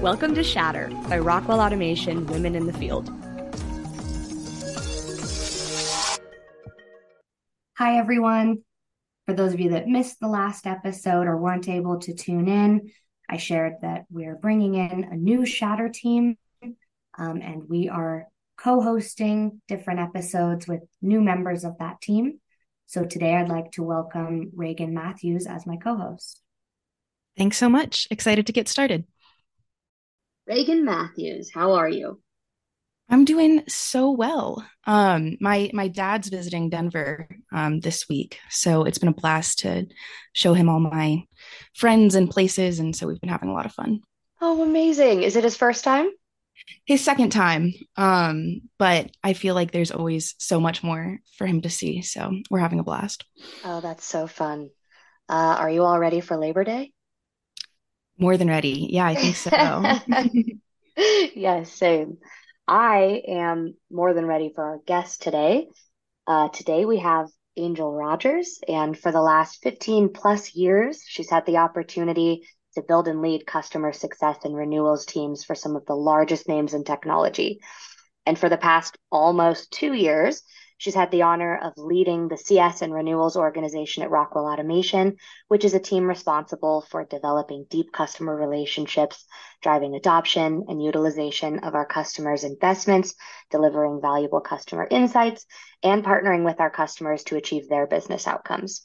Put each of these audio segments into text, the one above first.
Welcome to Shatter by Rockwell Automation Women in the Field. Hi, everyone. For those of you that missed the last episode or weren't able to tune in, I shared that we're bringing in a new Shatter team um, and we are co hosting different episodes with new members of that team. So today I'd like to welcome Reagan Matthews as my co host. Thanks so much. Excited to get started. Reagan Matthews, how are you? I'm doing so well. Um, my my dad's visiting Denver um, this week, so it's been a blast to show him all my friends and places, and so we've been having a lot of fun. Oh, amazing! Is it his first time? His second time, um, but I feel like there's always so much more for him to see, so we're having a blast. Oh, that's so fun. Uh, are you all ready for Labor Day? More than ready. Yeah, I think so. yes, same. I am more than ready for our guest today. Uh, today we have Angel Rogers, and for the last 15 plus years, she's had the opportunity to build and lead customer success and renewals teams for some of the largest names in technology. And for the past almost two years, She's had the honor of leading the CS and renewals organization at Rockwell Automation, which is a team responsible for developing deep customer relationships, driving adoption and utilization of our customers' investments, delivering valuable customer insights, and partnering with our customers to achieve their business outcomes.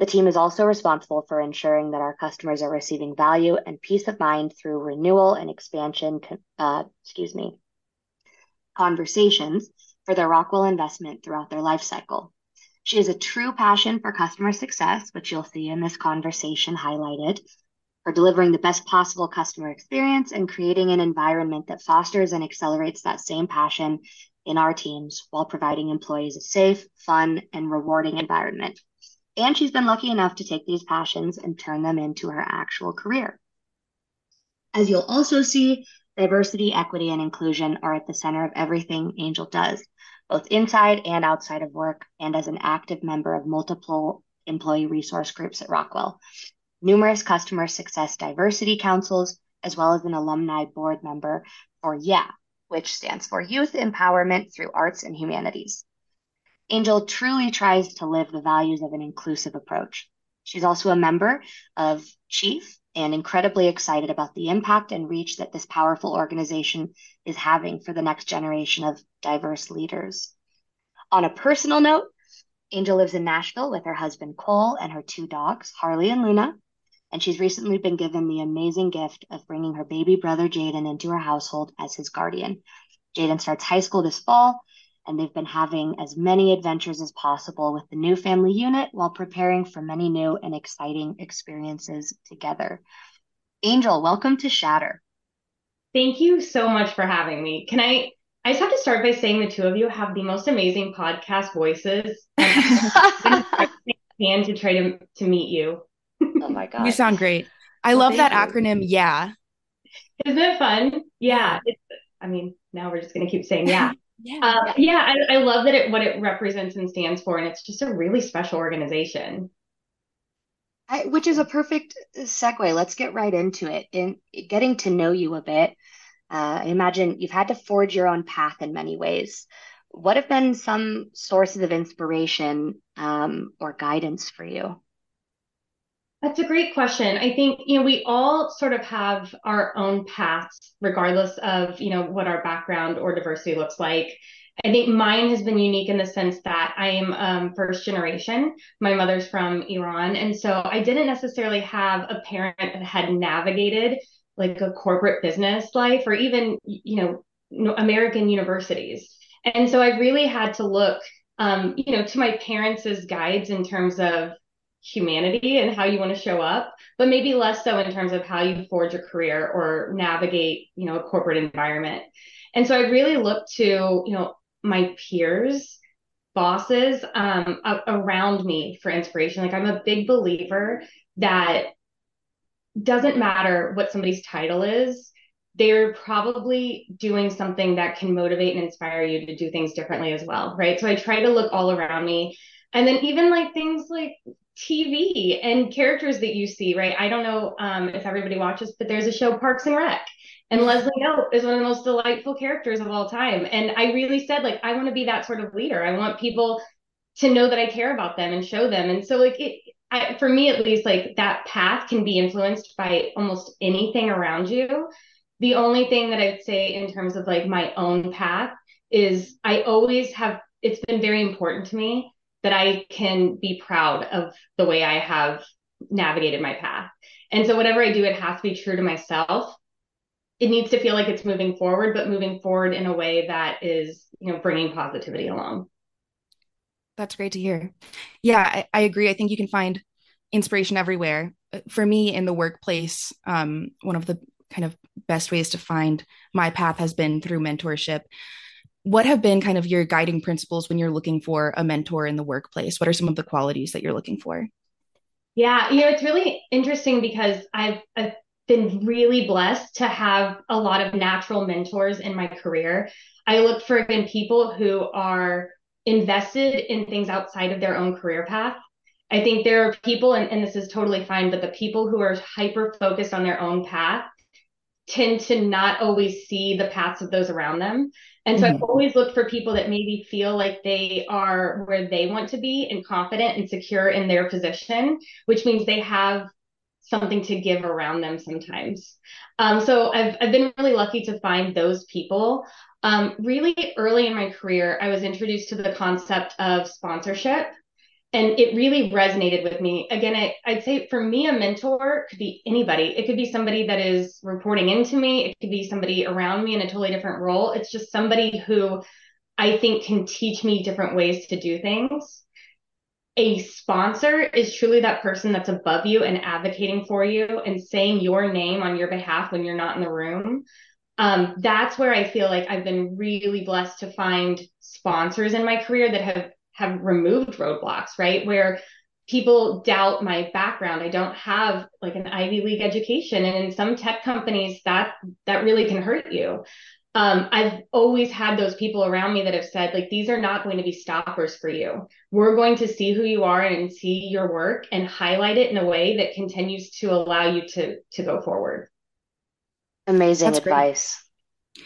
The team is also responsible for ensuring that our customers are receiving value and peace of mind through renewal and expansion, uh, excuse me, conversations for their Rockwell investment throughout their life cycle. She has a true passion for customer success, which you'll see in this conversation highlighted, for delivering the best possible customer experience and creating an environment that fosters and accelerates that same passion in our teams while providing employees a safe, fun, and rewarding environment. And she's been lucky enough to take these passions and turn them into her actual career. As you'll also see, diversity, equity, and inclusion are at the center of everything Angel does both inside and outside of work, and as an active member of multiple employee resource groups at Rockwell, numerous customer success diversity councils, as well as an alumni board member for YEAH, which stands for Youth Empowerment Through Arts and Humanities. Angel truly tries to live the values of an inclusive approach. She's also a member of Chief and incredibly excited about the impact and reach that this powerful organization is having for the next generation of diverse leaders. On a personal note, Angel lives in Nashville with her husband Cole and her two dogs, Harley and Luna, and she's recently been given the amazing gift of bringing her baby brother Jaden into her household as his guardian. Jaden starts high school this fall, and they've been having as many adventures as possible with the new family unit while preparing for many new and exciting experiences together. Angel, welcome to Shatter. Thank you so much for having me. Can I? I just have to start by saying the two of you have the most amazing podcast voices. And to try to to meet you. Oh my god, you sound great. I well, love that you. acronym. Yeah, isn't it fun? Yeah, it's, I mean, now we're just gonna keep saying yeah. Yeah, uh, yeah, I, I, love that it what it represents and stands for, and it's just a really special organization. I, which is a perfect segue. Let's get right into it. In getting to know you a bit, uh, I imagine you've had to forge your own path in many ways. What have been some sources of inspiration um, or guidance for you? That's a great question. I think, you know, we all sort of have our own paths, regardless of, you know, what our background or diversity looks like. I think mine has been unique in the sense that I am um, first generation. My mother's from Iran. And so I didn't necessarily have a parent that had navigated like a corporate business life or even, you know, American universities. And so I really had to look, um, you know, to my parents as guides in terms of humanity and how you want to show up, but maybe less so in terms of how you forge a career or navigate, you know, a corporate environment. And so I really look to, you know, my peers, bosses um, around me for inspiration. Like I'm a big believer that doesn't matter what somebody's title is, they're probably doing something that can motivate and inspire you to do things differently as well, right? So I try to look all around me. And then even like things like TV and characters that you see, right? I don't know um, if everybody watches, but there's a show Parks and Rec. And Leslie Knope is one of the most delightful characters of all time. And I really said, like, I want to be that sort of leader. I want people to know that I care about them and show them. And so, like, it, I, for me at least, like that path can be influenced by almost anything around you. The only thing that I'd say in terms of like my own path is I always have, it's been very important to me that I can be proud of the way I have navigated my path. And so, whatever I do, it has to be true to myself it needs to feel like it's moving forward, but moving forward in a way that is, you know, bringing positivity along. That's great to hear. Yeah, I, I agree. I think you can find inspiration everywhere. For me, in the workplace, um, one of the kind of best ways to find my path has been through mentorship. What have been kind of your guiding principles when you're looking for a mentor in the workplace? What are some of the qualities that you're looking for? Yeah, you know, it's really interesting because I've, I've been really blessed to have a lot of natural mentors in my career. I look for in people who are invested in things outside of their own career path. I think there are people, and, and this is totally fine, but the people who are hyper focused on their own path tend to not always see the paths of those around them. And so mm-hmm. I've always looked for people that maybe feel like they are where they want to be and confident and secure in their position, which means they have something to give around them sometimes. Um, so I've, I've been really lucky to find those people. Um, really early in my career, I was introduced to the concept of sponsorship and it really resonated with me. Again, I, I'd say for me, a mentor could be anybody. It could be somebody that is reporting into me. It could be somebody around me in a totally different role. It's just somebody who I think can teach me different ways to do things a sponsor is truly that person that's above you and advocating for you and saying your name on your behalf when you're not in the room. Um, that's where I feel like I've been really blessed to find sponsors in my career that have have removed roadblocks, right? Where people doubt my background. I don't have like an Ivy League education, and in some tech companies, that that really can hurt you um, I've always had those people around me that have said, like, these are not going to be stoppers for you. We're going to see who you are and see your work and highlight it in a way that continues to allow you to to go forward. Amazing That's advice. Great.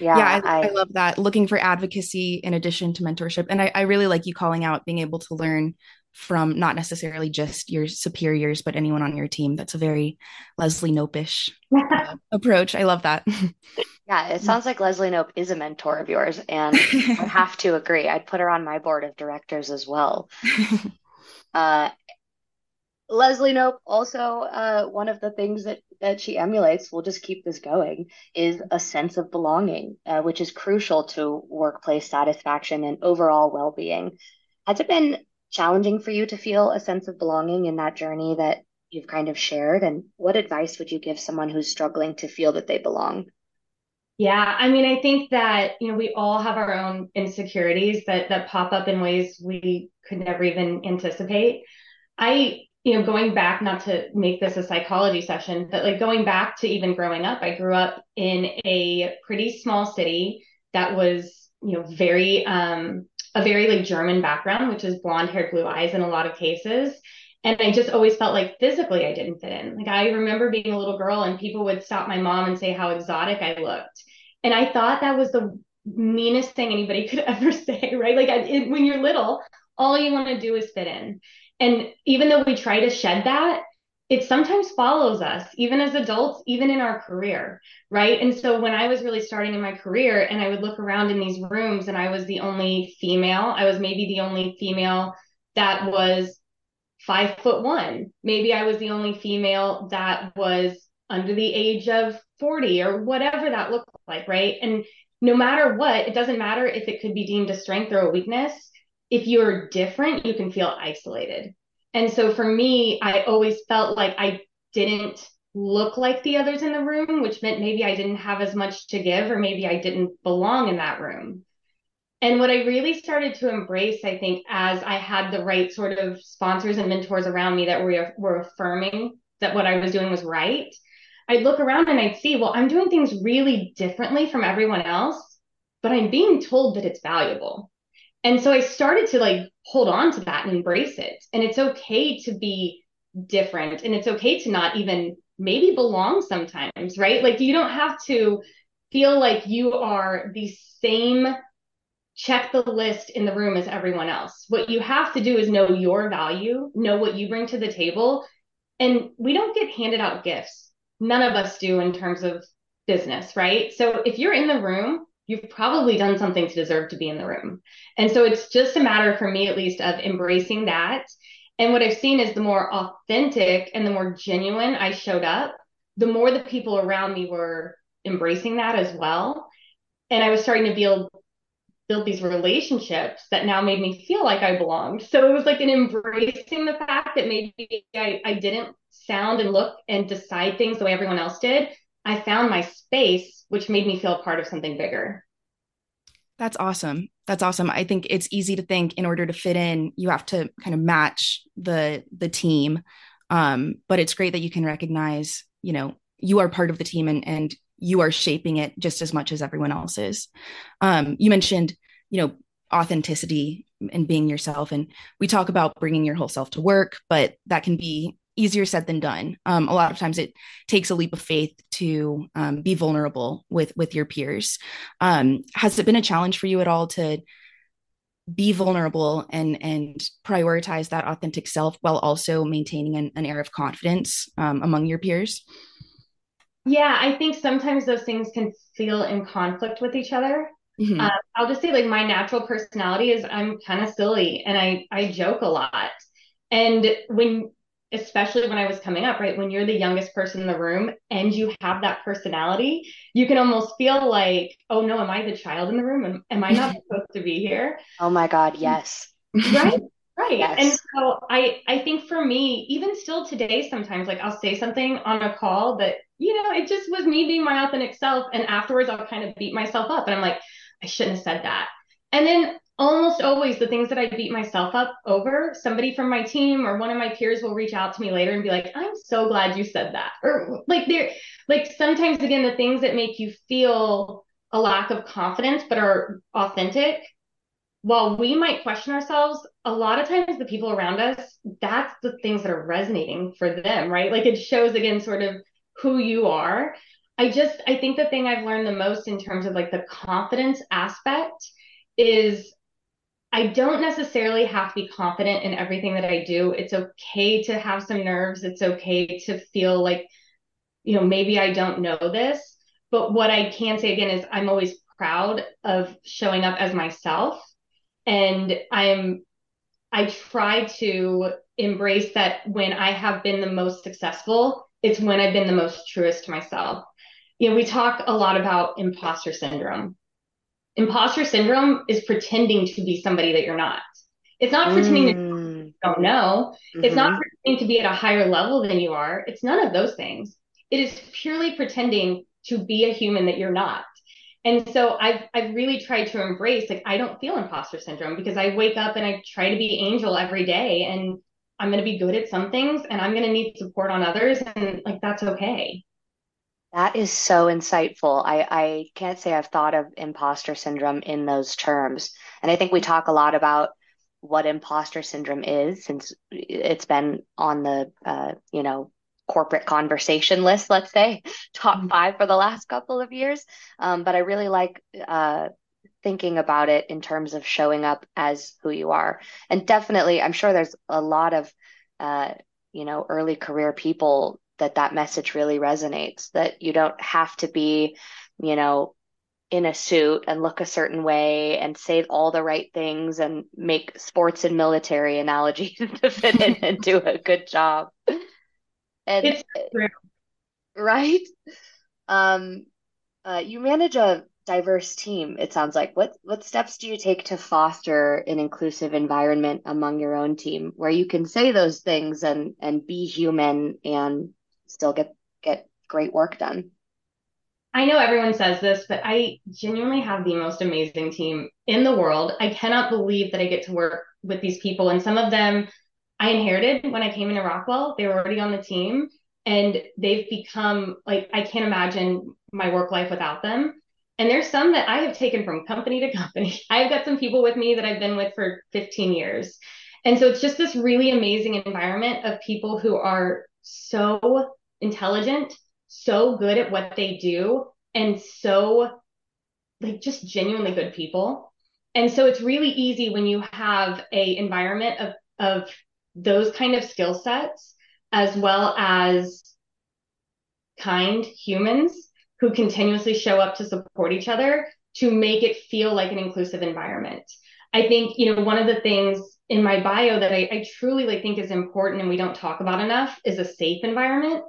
Yeah, yeah I, I, I, love that. Looking for advocacy in addition to mentorship. And I, I really like you calling out being able to learn from not necessarily just your superiors, but anyone on your team. That's a very Leslie Knope-ish uh, approach. I love that. Yeah, it sounds like Leslie Knope is a mentor of yours, and I have to agree. I'd put her on my board of directors as well. uh, Leslie Knope, also uh, one of the things that that she emulates. We'll just keep this going. Is a sense of belonging, uh, which is crucial to workplace satisfaction and overall well being. Has it been challenging for you to feel a sense of belonging in that journey that you've kind of shared? And what advice would you give someone who's struggling to feel that they belong? Yeah, I mean, I think that, you know, we all have our own insecurities that that pop up in ways we could never even anticipate. I, you know, going back, not to make this a psychology session, but like going back to even growing up, I grew up in a pretty small city that was, you know, very um a very like German background, which is blonde hair, blue eyes in a lot of cases. And I just always felt like physically I didn't fit in. Like I remember being a little girl and people would stop my mom and say how exotic I looked. And I thought that was the meanest thing anybody could ever say, right? Like it, when you're little, all you want to do is fit in. And even though we try to shed that, it sometimes follows us, even as adults, even in our career, right? And so when I was really starting in my career and I would look around in these rooms and I was the only female, I was maybe the only female that was five foot one. Maybe I was the only female that was under the age of 40 or whatever that looked like, right? And no matter what, it doesn't matter if it could be deemed a strength or a weakness. If you're different, you can feel isolated. And so for me, I always felt like I didn't look like the others in the room, which meant maybe I didn't have as much to give or maybe I didn't belong in that room. And what I really started to embrace, I think, as I had the right sort of sponsors and mentors around me that were, were affirming that what I was doing was right, I'd look around and I'd see, well, I'm doing things really differently from everyone else, but I'm being told that it's valuable. And so I started to like hold on to that and embrace it. And it's okay to be different and it's okay to not even maybe belong sometimes, right? Like you don't have to feel like you are the same check the list in the room as everyone else. What you have to do is know your value, know what you bring to the table. And we don't get handed out gifts. None of us do in terms of business, right? So if you're in the room, you've probably done something to deserve to be in the room. And so it's just a matter for me, at least, of embracing that. And what I've seen is the more authentic and the more genuine I showed up, the more the people around me were embracing that as well. And I was starting to build build these relationships that now made me feel like I belonged. So it was like an embracing the fact that maybe I, I didn't sound and look and decide things the way everyone else did. I found my space, which made me feel part of something bigger. That's awesome. That's awesome. I think it's easy to think in order to fit in, you have to kind of match the the team. Um, but it's great that you can recognize, you know, you are part of the team and and you are shaping it just as much as everyone else is. Um, you mentioned, you know, authenticity and being yourself, and we talk about bringing your whole self to work, but that can be easier said than done. Um, a lot of times, it takes a leap of faith to um, be vulnerable with with your peers. Um, has it been a challenge for you at all to be vulnerable and and prioritize that authentic self while also maintaining an, an air of confidence um, among your peers? Yeah, I think sometimes those things can feel in conflict with each other. Mm-hmm. Uh, I'll just say, like, my natural personality is I'm kind of silly and I I joke a lot. And when, especially when I was coming up, right, when you're the youngest person in the room and you have that personality, you can almost feel like, oh no, am I the child in the room? Am, am I not supposed to be here? Oh my God, yes. Right. Right. Yes. And so I I think for me, even still today, sometimes like I'll say something on a call that, you know, it just was me being my authentic self. And afterwards I'll kind of beat myself up. And I'm like, I shouldn't have said that. And then almost always the things that I beat myself up over, somebody from my team or one of my peers will reach out to me later and be like, I'm so glad you said that. Or like they're like sometimes again, the things that make you feel a lack of confidence but are authentic while we might question ourselves, a lot of times the people around us, that's the things that are resonating for them, right? Like it shows again sort of who you are. I just, I think the thing I've learned the most in terms of like the confidence aspect is I don't necessarily have to be confident in everything that I do. It's okay to have some nerves. It's okay to feel like, you know, maybe I don't know this. But what I can say again is I'm always proud of showing up as myself and i'm i try to embrace that when i have been the most successful it's when i've been the most truest to myself you know we talk a lot about imposter syndrome imposter syndrome is pretending to be somebody that you're not it's not pretending mm. you don't know mm-hmm. it's not mm-hmm. pretending to be at a higher level than you are it's none of those things it is purely pretending to be a human that you're not and so I've I've really tried to embrace like I don't feel imposter syndrome because I wake up and I try to be angel every day and I'm going to be good at some things and I'm going to need support on others and like that's okay. That is so insightful. I, I can't say I've thought of imposter syndrome in those terms. And I think we talk a lot about what imposter syndrome is since it's been on the, uh, you know, corporate conversation list, let's say, top mm-hmm. five for the last couple of years. Um, but I really like uh, thinking about it in terms of showing up as who you are. And definitely, I'm sure there's a lot of, uh, you know, early career people that that message really resonates that you don't have to be, you know, in a suit and look a certain way and say all the right things and make sports and military analogies to fit in and do a good job. And it's true. right? Um uh, you manage a diverse team, it sounds like. What what steps do you take to foster an inclusive environment among your own team where you can say those things and and be human and still get get great work done? I know everyone says this, but I genuinely have the most amazing team in the world. I cannot believe that I get to work with these people and some of them I inherited when I came into Rockwell. They were already on the team and they've become like, I can't imagine my work life without them. And there's some that I have taken from company to company. I've got some people with me that I've been with for 15 years. And so it's just this really amazing environment of people who are so intelligent, so good at what they do, and so like just genuinely good people. And so it's really easy when you have a environment of of those kind of skill sets as well as kind humans who continuously show up to support each other to make it feel like an inclusive environment. I think, you know, one of the things in my bio that I, I truly like think is important and we don't talk about enough is a safe environment.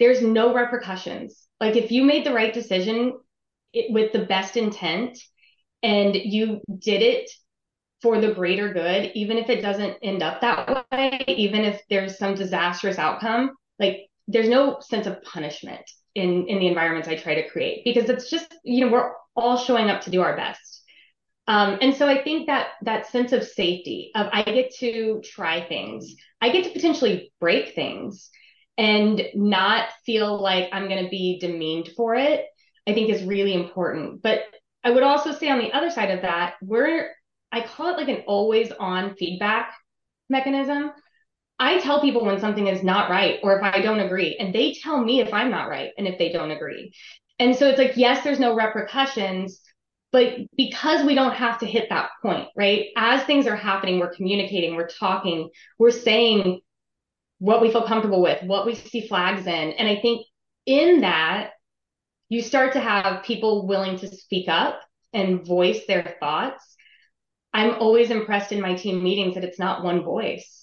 There's no repercussions. Like if you made the right decision it, with the best intent and you did it for the greater good, even if it doesn't end up that way, even if there's some disastrous outcome, like there's no sense of punishment in in the environments I try to create because it's just you know we're all showing up to do our best. Um, and so I think that that sense of safety of I get to try things, I get to potentially break things, and not feel like I'm going to be demeaned for it. I think is really important. But I would also say on the other side of that, we're I call it like an always on feedback mechanism. I tell people when something is not right or if I don't agree, and they tell me if I'm not right and if they don't agree. And so it's like, yes, there's no repercussions, but because we don't have to hit that point, right? As things are happening, we're communicating, we're talking, we're saying what we feel comfortable with, what we see flags in. And I think in that, you start to have people willing to speak up and voice their thoughts. I'm always impressed in my team meetings that it's not one voice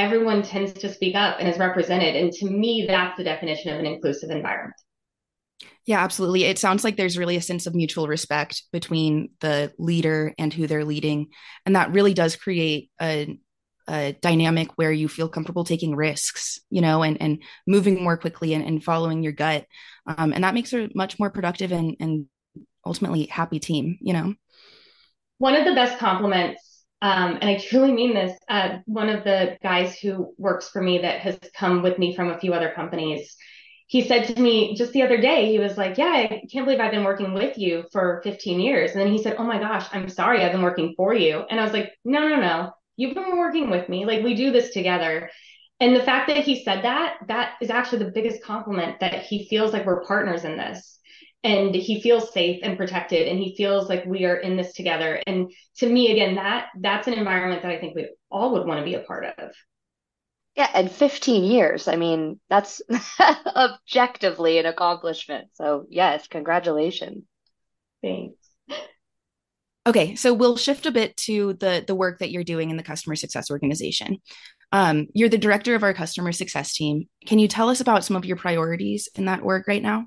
everyone tends to speak up and is represented. And to me, that's the definition of an inclusive environment. Yeah, absolutely. It sounds like there's really a sense of mutual respect between the leader and who they're leading. And that really does create a, a dynamic where you feel comfortable taking risks, you know, and, and moving more quickly and, and following your gut. Um, and that makes a much more productive and, and ultimately happy team, you know. One of the best compliments um, and I truly mean this. Uh, one of the guys who works for me that has come with me from a few other companies, he said to me just the other day, he was like, Yeah, I can't believe I've been working with you for 15 years. And then he said, Oh my gosh, I'm sorry, I've been working for you. And I was like, No, no, no, you've been working with me. Like we do this together. And the fact that he said that, that is actually the biggest compliment that he feels like we're partners in this. And he feels safe and protected and he feels like we are in this together. And to me again that that's an environment that i think we all would want to be a part of. Yeah and 15 years i mean that's objectively an accomplishment. So yes congratulations. Thanks okay so we'll shift a bit to the the work that you're doing in the customer success organization um, you're the director of our customer success team can you tell us about some of your priorities in that work right now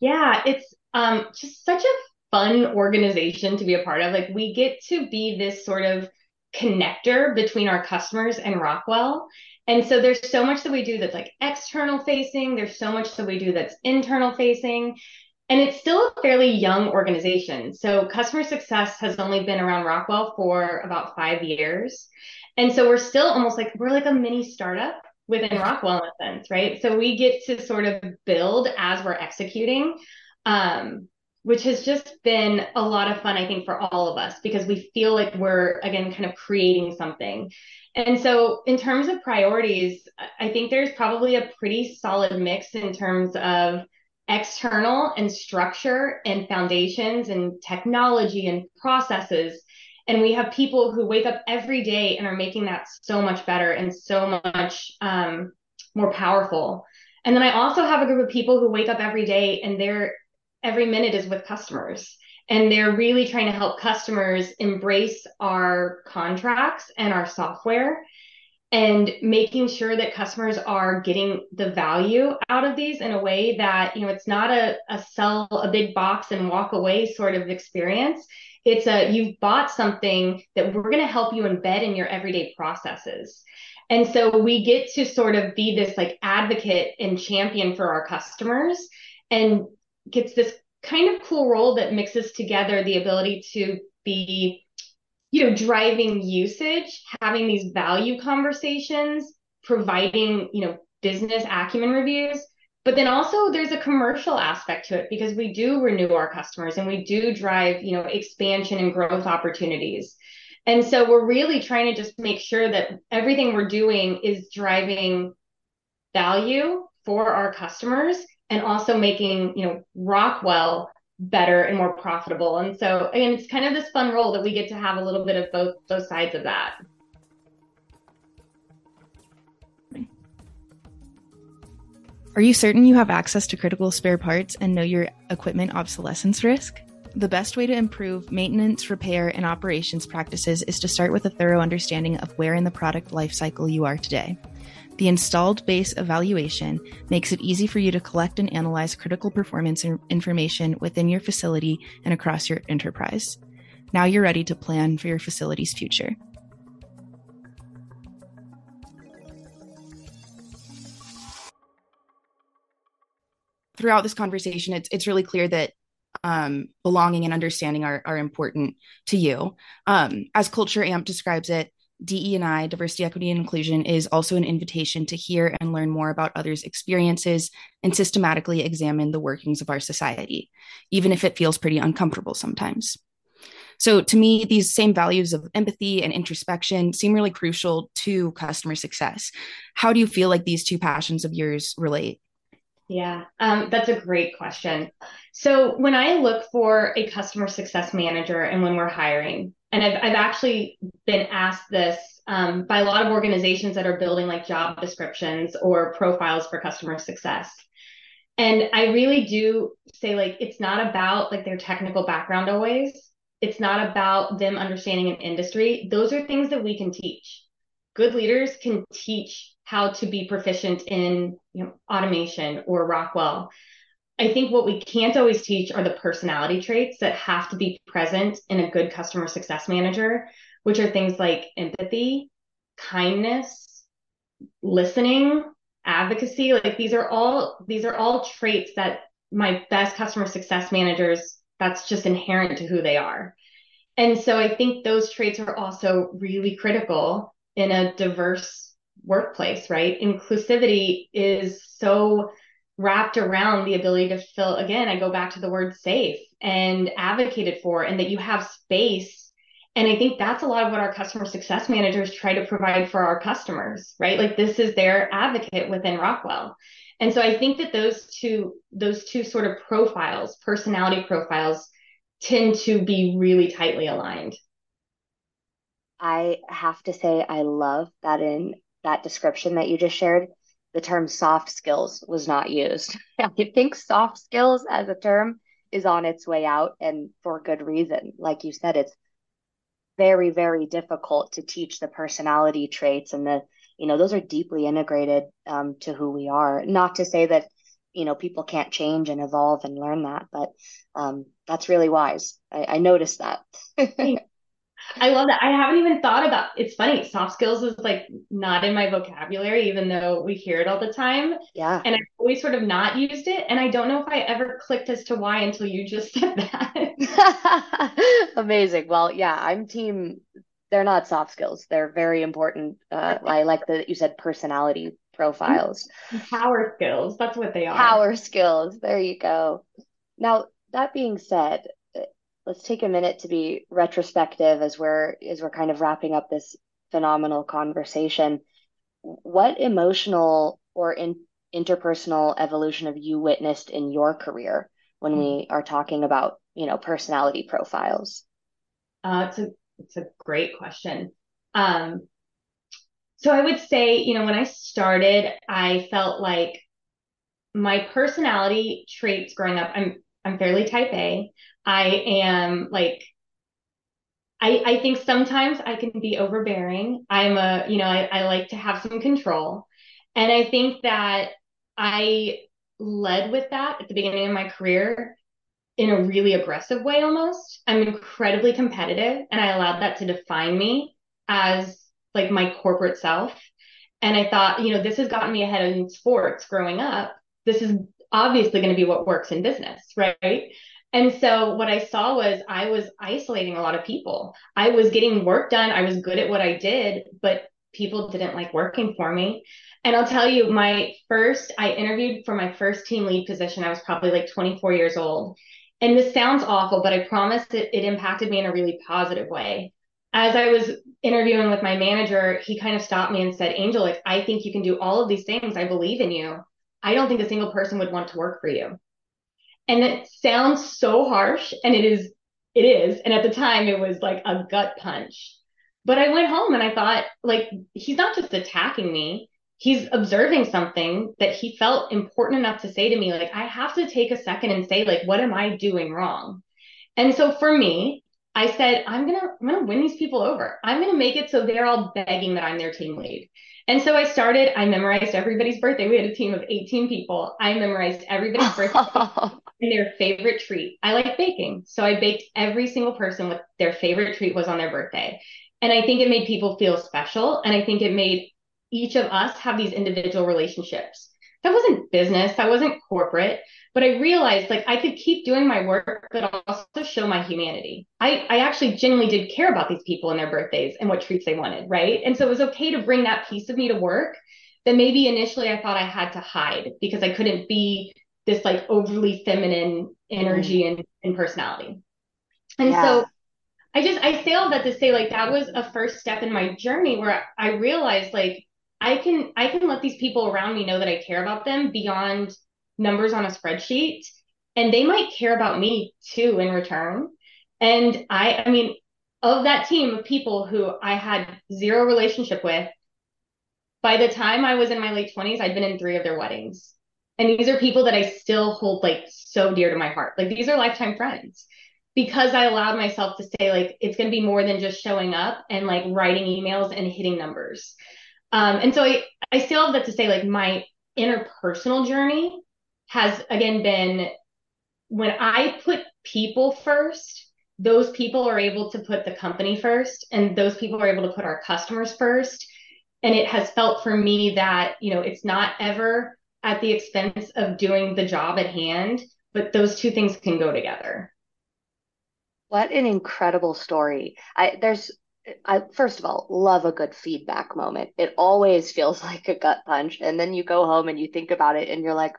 yeah, it's um, just such a fun organization to be a part of. Like we get to be this sort of connector between our customers and Rockwell. And so there's so much that we do that's like external facing, there's so much that we do that's internal facing. And it's still a fairly young organization. So customer success has only been around Rockwell for about five years. And so we're still almost like we're like a mini startup within Rockwell in a sense, right? So we get to sort of build as we're executing, um, which has just been a lot of fun, I think, for all of us because we feel like we're again kind of creating something. And so, in terms of priorities, I think there's probably a pretty solid mix in terms of external and structure and foundations and technology and processes. And we have people who wake up every day and are making that so much better and so much um, more powerful. And then i also have a group of people who wake up every day and their every minute is with customers. And they're really trying to help customers embrace our contracts and our software and making sure that customers are getting the value out of these in a way that you know it's not a, a sell a big box and walk away sort of experience it's a you've bought something that we're going to help you embed in your everyday processes. And so we get to sort of be this like advocate and champion for our customers and gets this kind of cool role that mixes together the ability to be you know driving usage having these value conversations providing you know business acumen reviews but then also there's a commercial aspect to it because we do renew our customers and we do drive, you know, expansion and growth opportunities. And so we're really trying to just make sure that everything we're doing is driving value for our customers and also making, you know, Rockwell better and more profitable. And so again, it's kind of this fun role that we get to have a little bit of both both sides of that. Are you certain you have access to critical spare parts and know your equipment obsolescence risk? The best way to improve maintenance, repair, and operations practices is to start with a thorough understanding of where in the product lifecycle you are today. The installed base evaluation makes it easy for you to collect and analyze critical performance information within your facility and across your enterprise. Now you're ready to plan for your facility's future. Throughout this conversation, it's, it's really clear that um, belonging and understanding are, are important to you. Um, as Culture AMP describes it, DE&I, diversity, equity, and inclusion, is also an invitation to hear and learn more about others' experiences and systematically examine the workings of our society, even if it feels pretty uncomfortable sometimes. So, to me, these same values of empathy and introspection seem really crucial to customer success. How do you feel like these two passions of yours relate? Yeah, um, that's a great question. So when I look for a customer success manager and when we're hiring, and I've, I've actually been asked this um, by a lot of organizations that are building like job descriptions or profiles for customer success. And I really do say like it's not about like their technical background always. It's not about them understanding an industry. Those are things that we can teach. Good leaders can teach how to be proficient in you know, automation or Rockwell. I think what we can't always teach are the personality traits that have to be present in a good customer success manager, which are things like empathy, kindness, listening, advocacy. Like these are all these are all traits that my best customer success managers that's just inherent to who they are. And so I think those traits are also really critical in a diverse workplace, right? Inclusivity is so wrapped around the ability to feel, again, I go back to the word safe and advocated for, and that you have space. And I think that's a lot of what our customer success managers try to provide for our customers, right? Like this is their advocate within Rockwell. And so I think that those two, those two sort of profiles, personality profiles, tend to be really tightly aligned. I have to say, I love that in that description that you just shared, the term soft skills was not used. I think soft skills as a term is on its way out and for good reason. Like you said, it's very, very difficult to teach the personality traits and the, you know, those are deeply integrated um, to who we are. Not to say that, you know, people can't change and evolve and learn that, but um, that's really wise. I, I noticed that. I love that. I haven't even thought about it's funny. Soft skills is like not in my vocabulary, even though we hear it all the time. Yeah. And I've always sort of not used it. And I don't know if I ever clicked as to why until you just said that. Amazing. Well, yeah, I'm team they're not soft skills. They're very important. Uh, I like that you said personality profiles. Power skills. That's what they are. Power skills. There you go. Now, that being said, let's take a minute to be retrospective as we're as we're kind of wrapping up this phenomenal conversation. What emotional or in, interpersonal evolution have you witnessed in your career when mm-hmm. we are talking about you know personality profiles? Uh, it's a it's a great question. Um, so I would say, you know, when I started, I felt like my personality traits growing up. I'm I'm fairly type A. I am like I, I think sometimes I can be overbearing. I'm a, you know, I, I like to have some control. And I think that I led with that at the beginning of my career in a really aggressive way almost. I'm incredibly competitive and I allowed that to define me as like my corporate self. And I thought, you know, this has gotten me ahead in sports growing up. This is obviously going to be what works in business, right? And so what I saw was I was isolating a lot of people. I was getting work done. I was good at what I did, but people didn't like working for me. And I'll tell you, my first, I interviewed for my first team lead position. I was probably like 24 years old. And this sounds awful, but I promise it, it impacted me in a really positive way. As I was interviewing with my manager, he kind of stopped me and said, Angel, like, I think you can do all of these things. I believe in you. I don't think a single person would want to work for you. And it sounds so harsh and it is, it is. And at the time it was like a gut punch. But I went home and I thought, like, he's not just attacking me. He's observing something that he felt important enough to say to me. Like, I have to take a second and say, like, what am I doing wrong? And so for me, I said, I'm gonna, I'm gonna win these people over. I'm gonna make it so they're all begging that I'm their team lead. And so I started, I memorized everybody's birthday. We had a team of 18 people. I memorized everybody's birthday and their favorite treat. I like baking. So I baked every single person with their favorite treat was on their birthday. And I think it made people feel special. And I think it made each of us have these individual relationships. That wasn't business, that wasn't corporate. But I realized like I could keep doing my work, but also show my humanity. I, I actually genuinely did care about these people and their birthdays and what treats they wanted, right? And so it was okay to bring that piece of me to work that maybe initially I thought I had to hide because I couldn't be this like overly feminine energy mm. and, and personality. And yeah. so I just I say all that to say like that was a first step in my journey where I realized like I can I can let these people around me know that I care about them beyond numbers on a spreadsheet and they might care about me too in return. And I, I mean, of that team of people who I had zero relationship with, by the time I was in my late 20s, I'd been in three of their weddings. And these are people that I still hold like so dear to my heart. Like these are lifetime friends because I allowed myself to say, like, it's going to be more than just showing up and like writing emails and hitting numbers. Um, and so I, I still have that to say, like, my interpersonal journey has again been when I put people first, those people are able to put the company first, and those people are able to put our customers first. And it has felt for me that, you know, it's not ever at the expense of doing the job at hand, but those two things can go together. What an incredible story. I there's I first of all love a good feedback moment. It always feels like a gut punch and then you go home and you think about it and you're like,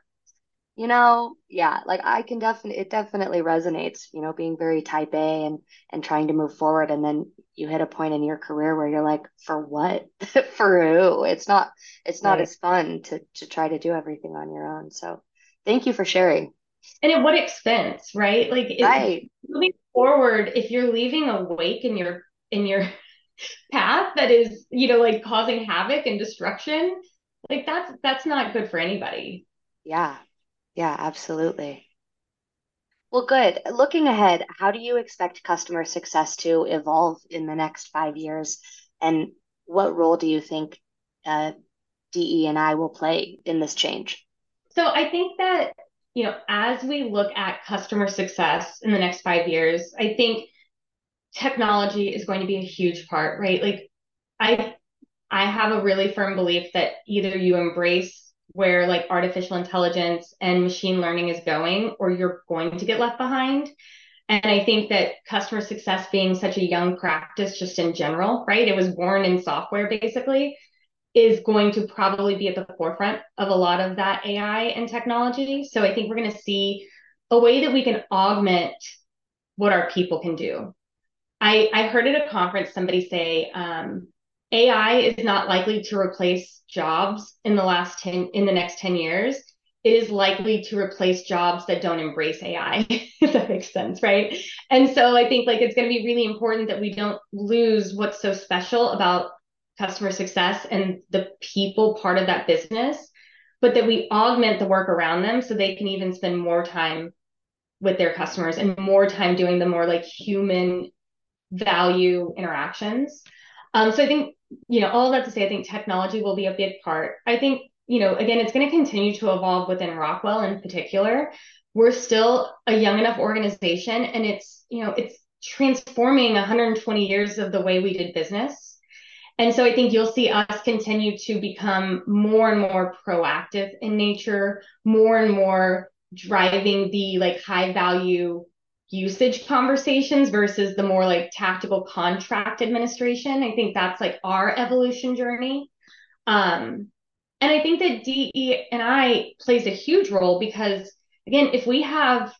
you know, yeah, like I can definitely, it definitely resonates, you know, being very type A and, and trying to move forward. And then you hit a point in your career where you're like, for what? for who? It's not, it's not right. as fun to, to try to do everything on your own. So thank you for sharing. And at what expense, right? Like right. moving forward, if you're leaving a wake in your, in your path that is, you know, like causing havoc and destruction, like that's, that's not good for anybody. Yeah, yeah, absolutely. Well, good. Looking ahead, how do you expect customer success to evolve in the next five years? And what role do you think uh, DE and I will play in this change? So I think that, you know, as we look at customer success in the next five years, I think technology is going to be a huge part, right? Like I I have a really firm belief that either you embrace where like artificial intelligence and machine learning is going, or you're going to get left behind. And I think that customer success being such a young practice, just in general, right? It was born in software basically, is going to probably be at the forefront of a lot of that AI and technology. So I think we're going to see a way that we can augment what our people can do. I, I heard at a conference somebody say, um, AI is not likely to replace jobs in the last 10 in the next 10 years. It is likely to replace jobs that don't embrace AI, if that makes sense, right? And so I think like it's going to be really important that we don't lose what's so special about customer success and the people part of that business, but that we augment the work around them so they can even spend more time with their customers and more time doing the more like human value interactions. Um, so I think you know, all that to say, I think technology will be a big part. I think, you know, again, it's going to continue to evolve within Rockwell in particular. We're still a young enough organization and it's, you know, it's transforming 120 years of the way we did business. And so I think you'll see us continue to become more and more proactive in nature, more and more driving the like high value usage conversations versus the more like tactical contract administration. I think that's like our evolution journey. Um, and I think that DE and I plays a huge role because again, if we have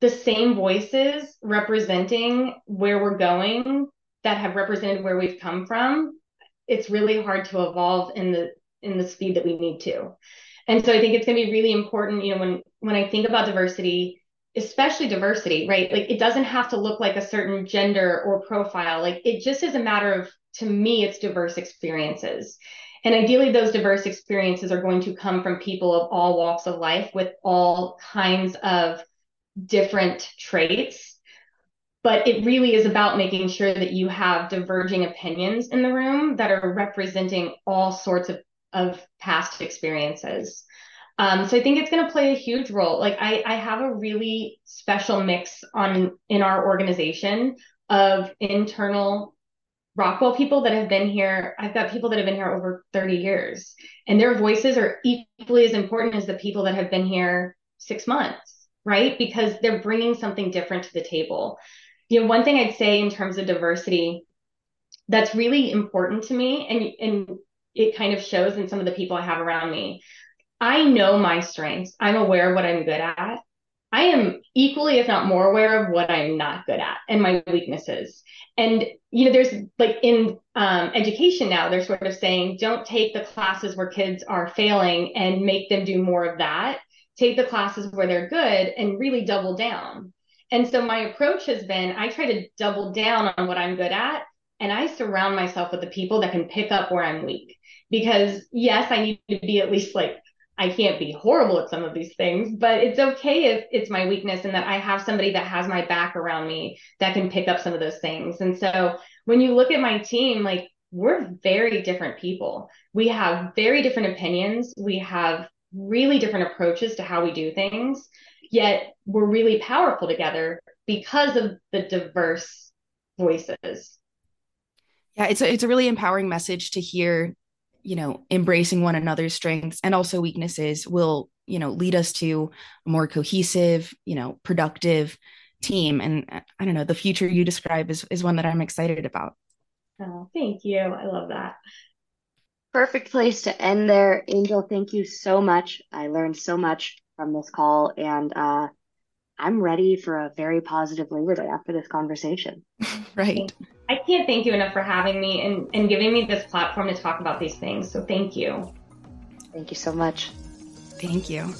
the same voices representing where we're going that have represented where we've come from, it's really hard to evolve in the in the speed that we need to. And so I think it's going to be really important, you know, when when I think about diversity, especially diversity, right? Like it doesn't have to look like a certain gender or profile. Like it just is a matter of to me it's diverse experiences. And ideally those diverse experiences are going to come from people of all walks of life with all kinds of different traits but it really is about making sure that you have diverging opinions in the room that are representing all sorts of, of past experiences. Um, so I think it's going to play a huge role. Like I, I have a really special mix on in our organization of internal Rockwell people that have been here. I've got people that have been here over 30 years, and their voices are equally as important as the people that have been here six months, right? Because they're bringing something different to the table you know, one thing I'd say in terms of diversity that's really important to me, and and it kind of shows in some of the people I have around me. I know my strengths. I'm aware of what I'm good at. I am equally, if not more, aware of what I'm not good at and my weaknesses. And you know, there's like in um, education now, they're sort of saying, don't take the classes where kids are failing and make them do more of that. Take the classes where they're good and really double down. And so my approach has been I try to double down on what I'm good at and I surround myself with the people that can pick up where I'm weak. Because yes, I need to be at least like I can't be horrible at some of these things, but it's okay if it's my weakness and that I have somebody that has my back around me that can pick up some of those things. And so when you look at my team, like we're very different people. We have very different opinions. We have really different approaches to how we do things yet we're really powerful together because of the diverse voices. Yeah, it's a, it's a really empowering message to hear, you know, embracing one another's strengths and also weaknesses will, you know, lead us to a more cohesive, you know, productive team. And I don't know, the future you describe is, is one that I'm excited about. Oh, thank you. I love that. Perfect place to end there. Angel, thank you so much. I learned so much from this call. And uh, I'm ready for a very positive Labor Day after this conversation. right. I can't thank you enough for having me and, and giving me this platform to talk about these things. So thank you. Thank you so much. Thank you.